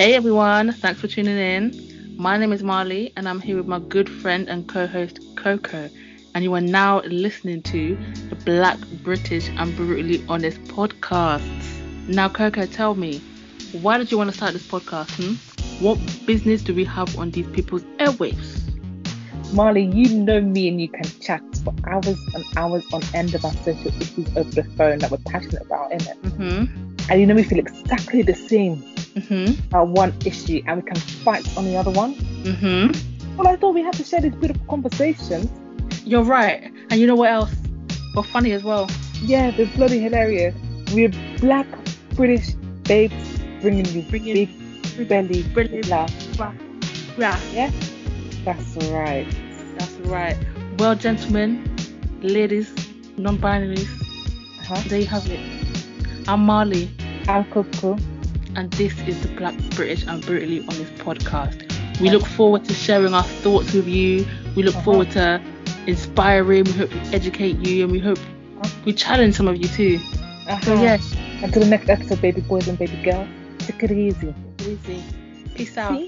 Hey everyone, thanks for tuning in. My name is Marleigh and I'm here with my good friend and co-host Coco and you are now listening to the Black British and Brutally Honest podcast. Now Coco, tell me, why did you want to start this podcast? Hmm? What business do we have on these people's airwaves? Marleigh, you know me and you can chat for hours and hours on end about social issues over the phone that we're passionate about, innit? Mm-hmm. And you know we feel exactly the same Mm-hmm. about one issue and we can fight on the other one. Mm-hmm. Well, I thought we had to share these beautiful conversations. You're right. And you know what else? Well, funny as well. Yeah, they're bloody hilarious. We're black British babes bringing you Bringing big belly brilliant laugh. Yeah, Yeah, that's right. that's right. Well, gentlemen, ladies, non-binaries, Uh-huh. there you have it. I'm Marleigh. I'm Coco. And this is the Black British and Brutally Honest podcast. We look forward to sharing our thoughts with you. We look forward to inspiring. We hope we educate you, and we hope we challenge some of you too. So Uh-huh. yeah, Until the next episode, baby boys and baby girls, take it easy. easy. Peace out.